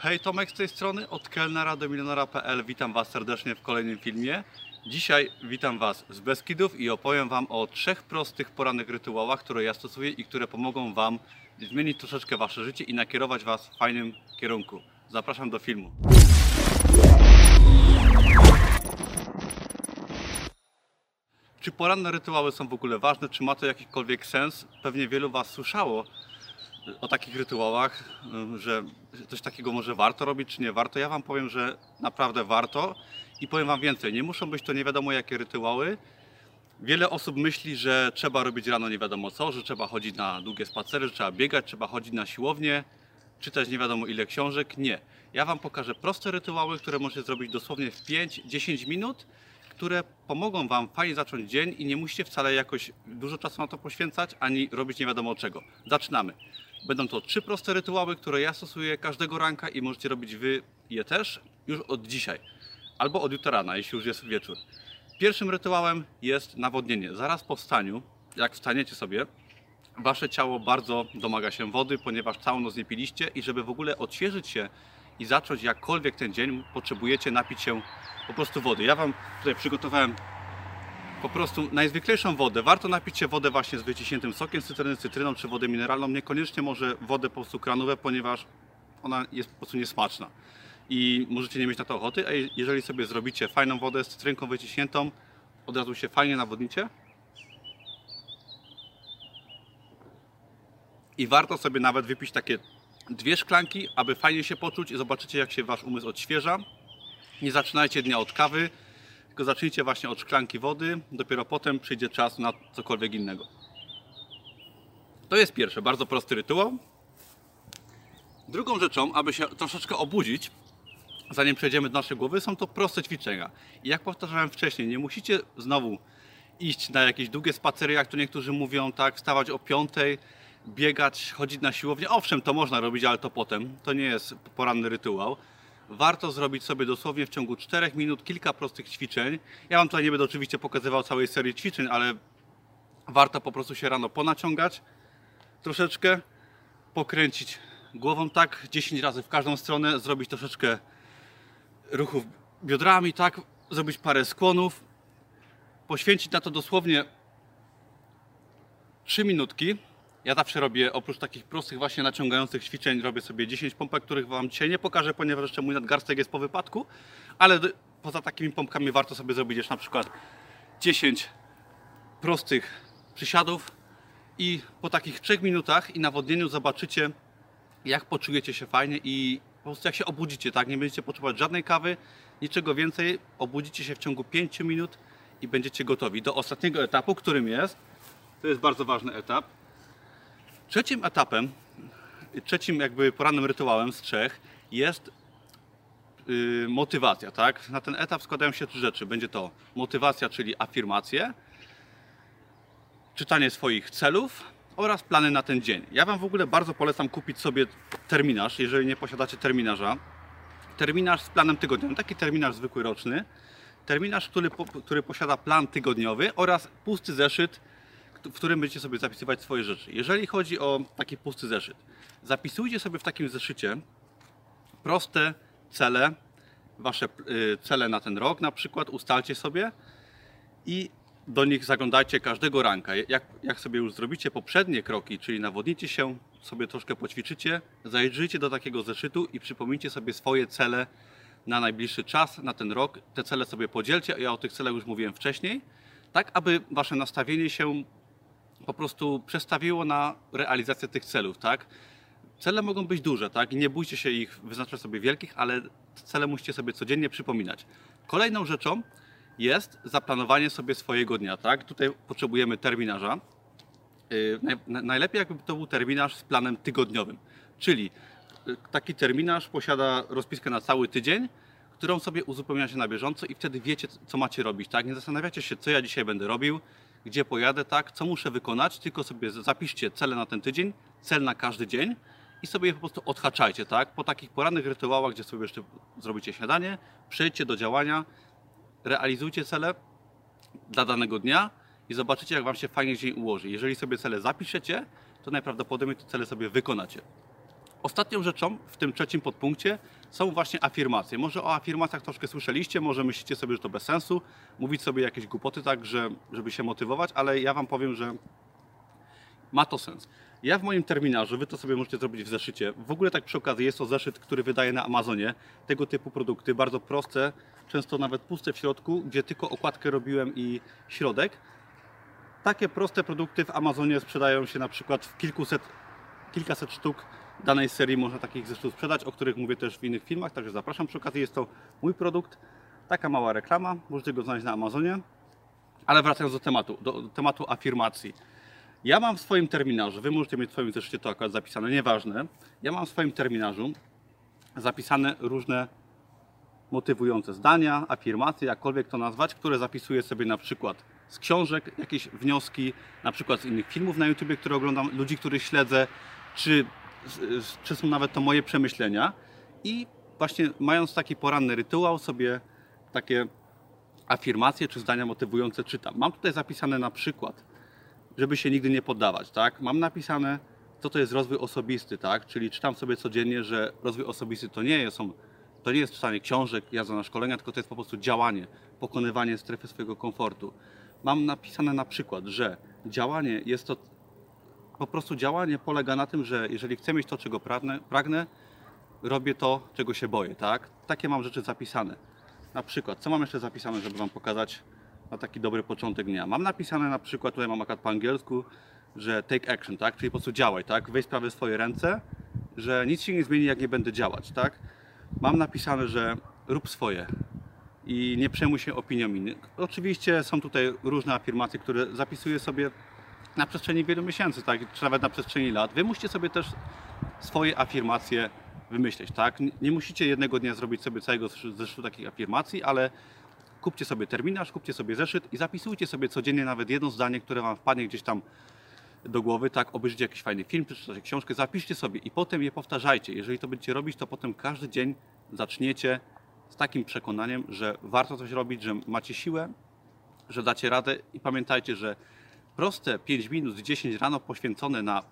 Hej, Tomek z tej strony, od kelnera do milionera.pl. Witam Was serdecznie w kolejnym filmie. Dzisiaj witam Was z Beskidów i opowiem Wam o trzech prostych porannych rytuałach, które ja stosuję i które pomogą Wam zmienić troszeczkę Wasze życie i nakierować Was w fajnym kierunku. Zapraszam do filmu. Czy poranne rytuały są w ogóle ważne? Czy ma to jakikolwiek sens? Pewnie wielu Was słyszało o takich rytuałach, że coś takiego może warto robić, czy nie warto. Ja Wam powiem, że naprawdę warto i powiem Wam więcej. Nie muszą być to nie wiadomo jakie rytuały. Wiele osób myśli, że trzeba robić rano nie wiadomo co, że trzeba chodzić na długie spacery, że trzeba biegać, trzeba chodzić na siłownię, czytać nie wiadomo ile książek. Nie. Ja Wam pokażę proste rytuały, które możecie zrobić dosłownie w 5-10 minut, które pomogą Wam fajnie zacząć dzień i nie musicie wcale jakoś dużo czasu na to poświęcać, ani robić nie wiadomo czego. Zaczynamy. Będą to trzy proste rytuały, które ja stosuję każdego ranka i możecie robić Wy je też już od dzisiaj. Albo od jutra rana, jeśli już jest wieczór. Pierwszym rytuałem jest nawodnienie. Zaraz po wstaniu, jak wstaniecie sobie, Wasze ciało bardzo domaga się wody, ponieważ całą noc nie piliście i żeby w ogóle odświeżyć się i zacząć jakkolwiek ten dzień, potrzebujecie napić się po prostu wody. Ja Wam tutaj przygotowałem po prostu najzwyklejszą wodę. Warto napić się wodę właśnie z wyciśniętym sokiem z cytryny, cytryną czy wodę mineralną. Niekoniecznie może wodę po prostu kranowe, ponieważ ona jest po prostu niesmaczna. I możecie nie mieć na to ochoty, a jeżeli sobie zrobicie fajną wodę z cytrynką wyciśniętą, od razu się fajnie nawodnicie. I warto sobie nawet wypić takie dwie szklanki, aby fajnie się poczuć i zobaczycie jak się Wasz umysł odświeża. Nie zaczynajcie dnia od kawy, tylko zacznijcie właśnie od szklanki wody, dopiero potem przyjdzie czas na cokolwiek innego. To jest pierwsze, bardzo prosty rytuał. Drugą rzeczą, aby się troszeczkę obudzić, zanim przejdziemy do naszej głowy, są to proste ćwiczenia. I jak powtarzałem wcześniej, nie musicie znowu iść na jakieś długie spacery, jak to niektórzy mówią, tak, wstawać o piątej, biegać, chodzić na siłownię. Owszem, to można robić, ale to potem. To nie jest poranny rytuał warto zrobić sobie dosłownie w ciągu 4 minut kilka prostych ćwiczeń. Ja Wam tutaj nie będę oczywiście pokazywał całej serii ćwiczeń, ale warto po prostu się rano ponaciągać troszeczkę, pokręcić głową tak 10 razy w każdą stronę, zrobić troszeczkę ruchów biodrami, tak, zrobić parę skłonów, poświęcić na to dosłownie 3 minutki ja zawsze robię, oprócz takich prostych właśnie naciągających ćwiczeń, robię sobie 10 pompek, których Wam dzisiaj nie pokażę, ponieważ jeszcze mój nadgarstek jest po wypadku, ale poza takimi pompkami warto sobie zrobić jeszcze na przykład 10 prostych przysiadów i po takich 3 minutach i nawodnieniu zobaczycie, jak poczujecie się fajnie i po prostu jak się obudzicie, tak? Nie będziecie potrzebować żadnej kawy, niczego więcej, obudzicie się w ciągu 5 minut i będziecie gotowi do ostatniego etapu, którym jest, to jest bardzo ważny etap, Trzecim etapem, trzecim jakby porannym rytuałem z trzech jest yy, motywacja, tak? Na ten etap składają się trzy rzeczy. Będzie to motywacja, czyli afirmacje, czytanie swoich celów oraz plany na ten dzień. Ja Wam w ogóle bardzo polecam kupić sobie terminarz, jeżeli nie posiadacie terminarza. Terminarz z planem tygodniowym, taki terminarz zwykły roczny. Terminarz, który, który posiada plan tygodniowy oraz pusty zeszyt w którym będziecie sobie zapisywać swoje rzeczy. Jeżeli chodzi o taki pusty zeszyt, zapisujcie sobie w takim zeszycie proste cele, wasze y, cele na ten rok na przykład, ustalcie sobie i do nich zaglądajcie każdego ranka. Jak, jak sobie już zrobicie poprzednie kroki, czyli nawodnicie się, sobie troszkę poćwiczycie, zajrzyjcie do takiego zeszytu i przypomnijcie sobie swoje cele na najbliższy czas, na ten rok. Te cele sobie podzielcie, ja o tych celach już mówiłem wcześniej, tak aby wasze nastawienie się po prostu przestawiło na realizację tych celów, tak? Cele mogą być duże, tak? I nie bójcie się ich wyznaczać sobie wielkich, ale cele musicie sobie codziennie przypominać. Kolejną rzeczą jest zaplanowanie sobie swojego dnia, tak? Tutaj potrzebujemy terminarza. Yy, najlepiej jakby to był terminarz z planem tygodniowym, czyli yy, taki terminarz posiada rozpiskę na cały tydzień, którą sobie uzupełniacie na bieżąco i wtedy wiecie, co macie robić, tak? Nie zastanawiacie się, co ja dzisiaj będę robił, gdzie pojadę, tak, co muszę wykonać, tylko sobie zapiszcie cele na ten tydzień, cel na każdy dzień i sobie je po prostu odhaczajcie, tak. Po takich porannych rytuałach, gdzie sobie jeszcze zrobicie śniadanie, przejdźcie do działania, realizujcie cele dla danego dnia i zobaczycie, jak Wam się fajnie dzień ułoży. Jeżeli sobie cele zapiszecie, to najprawdopodobniej te cele sobie wykonacie. Ostatnią rzeczą w tym trzecim podpunkcie są właśnie afirmacje. Może o afirmacjach troszkę słyszeliście, może myślicie sobie, że to bez sensu, mówić sobie jakieś głupoty tak, że, żeby się motywować, ale ja Wam powiem, że ma to sens. Ja w moim terminarzu, Wy to sobie możecie zrobić w zeszycie. W ogóle tak przy okazji jest to zeszyt, który wydaje na Amazonie tego typu produkty, bardzo proste, często nawet puste w środku, gdzie tylko okładkę robiłem i środek. Takie proste produkty w Amazonie sprzedają się na przykład w kilkuset, kilkaset sztuk danej serii można takich zeszytów sprzedać, o których mówię też w innych filmach, także zapraszam przy okazji. Jest to mój produkt, taka mała reklama, możecie go znaleźć na Amazonie. Ale wracając do tematu, do tematu afirmacji. Ja mam w swoim terminarzu, Wy możecie mieć w swoim zeszycie to akurat zapisane, nieważne. Ja mam w swoim terminarzu zapisane różne motywujące zdania, afirmacje, jakkolwiek to nazwać, które zapisuję sobie na przykład z książek, jakieś wnioski, na przykład z innych filmów na YouTube, które oglądam, ludzi, których śledzę, czy, czy są nawet to moje przemyślenia. I właśnie mając taki poranny rytuał, sobie takie afirmacje czy zdania motywujące czytam. Mam tutaj zapisane na przykład, żeby się nigdy nie poddawać, tak? Mam napisane, co to jest rozwój osobisty, tak? Czyli czytam sobie codziennie, że rozwój osobisty to nie jest, są, to nie jest czytanie książek, jazda na szkolenia, tylko to jest po prostu działanie, pokonywanie strefy swojego komfortu. Mam napisane na przykład, że działanie jest to po prostu działanie polega na tym, że jeżeli chcę mieć to, czego pragnę, pragnę robię to, czego się boję, tak? Takie mam rzeczy zapisane. Na przykład, co mam jeszcze zapisane, żeby Wam pokazać na taki dobry początek dnia? Mam napisane na przykład, tutaj mam akurat po angielsku, że take action, tak? Czyli po prostu działaj, tak? Weź sprawy w swoje ręce, że nic się nie zmieni, jak nie będę działać, tak? Mam napisane, że rób swoje i nie przejmuj się opinią innych. Oczywiście są tutaj różne afirmacje, które zapisuję sobie na przestrzeni wielu miesięcy, tak? Czy nawet na przestrzeni lat. Wy musicie sobie też swoje afirmacje wymyśleć, tak? Nie- musicie jednego dnia zrobić sobie całego zeszytu takich afirmacji, ale kupcie sobie terminarz, kupcie sobie zeszyt i zapisujcie sobie codziennie nawet jedno zdanie, które Wam wpadnie gdzieś tam do głowy, tak, obejrzycie jakiś fajny film, przeczytacie książkę, zapiszcie sobie i potem je powtarzajcie. Jeżeli to będziecie robić, to potem każdy dzień zaczniecie z takim przekonaniem, że warto coś robić, że macie siłę, że dacie radę i pamiętajcie, że proste 5 minut, 10 rano poświęcone na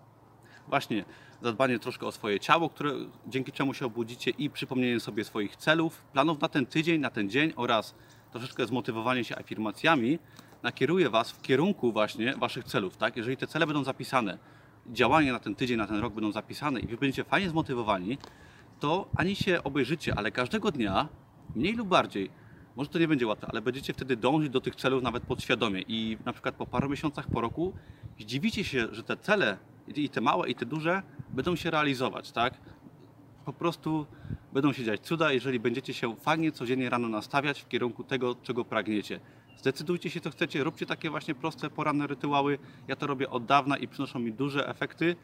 właśnie zadbanie troszkę o swoje ciało, które, dzięki czemu się obudzicie i przypomnienie sobie swoich celów, planów na ten tydzień, na ten dzień oraz troszeczkę zmotywowanie się afirmacjami nakieruje Was w kierunku właśnie Waszych celów. Tak? Jeżeli te cele będą zapisane, działania na ten tydzień, na ten rok będą zapisane i Wy będziecie fajnie zmotywowani, to ani się obejrzycie, ale każdego dnia, mniej lub bardziej, może to nie będzie łatwe, ale będziecie wtedy dążyć do tych celów nawet podświadomie i na przykład po paru miesiącach, po roku zdziwicie się, że te cele i te małe i te duże będą się realizować, tak? Po prostu będą się dziać cuda, jeżeli będziecie się fajnie codziennie rano nastawiać w kierunku tego, czego pragniecie. Zdecydujcie się, co chcecie, róbcie takie właśnie proste, poranne rytuały. Ja to robię od dawna i przynoszą mi duże efekty.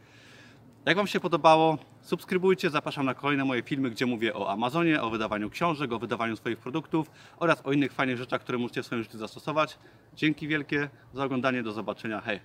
Jak Wam się podobało, subskrybujcie, zapraszam na kolejne moje filmy, gdzie mówię o Amazonie, o wydawaniu książek, o wydawaniu swoich produktów oraz o innych fajnych rzeczach, które możecie w swoim życiu zastosować. Dzięki wielkie za oglądanie, do zobaczenia, hej!